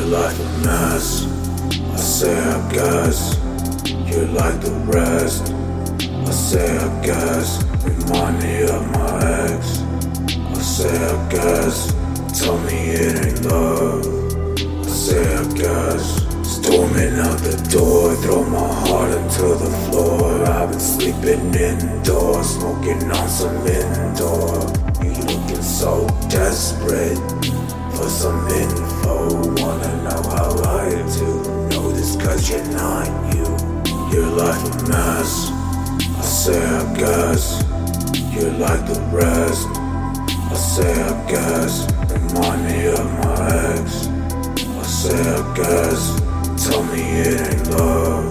mess. I say I guess you're like the rest. I say I guess remind me of my ex. I say I guess tell me it ain't love. I say I guess storming out the door, throw my heart into the floor. I've been sleeping indoors, smoking on some indoor. You looking so desperate for some info. Wanna know how I do? Know this cause you're not you. You're like a mess. I say I guess you're like the rest. I say I guess remind me of my ex. I say I guess tell me it ain't love.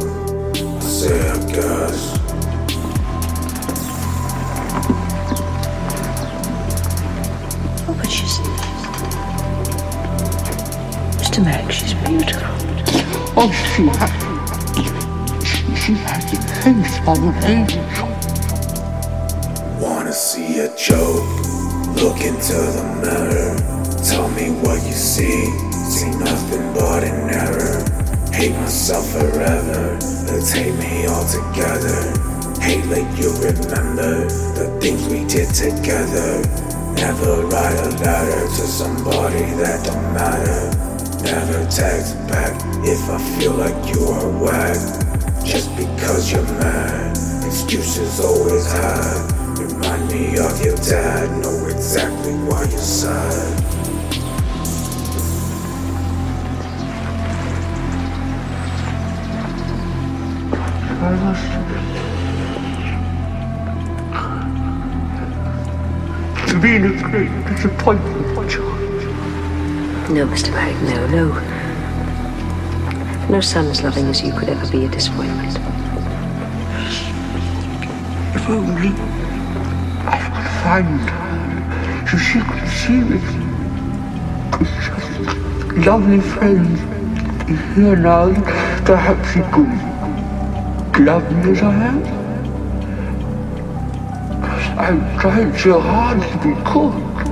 Mr. Merrick, she's beautiful. Oh, she has. She, she has the face of an angel. Wanna see a joke? Look into the mirror. Tell me what you see. See nothing but an error. Hate myself forever. Let's hate me all together. Hate like you remember the things we did together. Never write a letter to somebody that don't matter. Never text back if I feel like you are whack. Just because you're mad, excuses always had. Remind me of your dad, know exactly why you're sad. I must. It's been a great disappointment, George. No, Mr. Merrick, no, no. No son as loving as you could ever be a disappointment. If only I could find her so she could see me. Lovely friends here now. Perhaps she could love me as I am. I'm trying so hard to be good.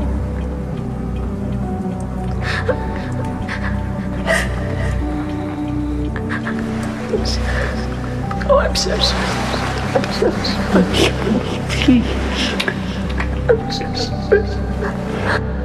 I'm so sorry. I'm so sorry. Please. I'm so sorry.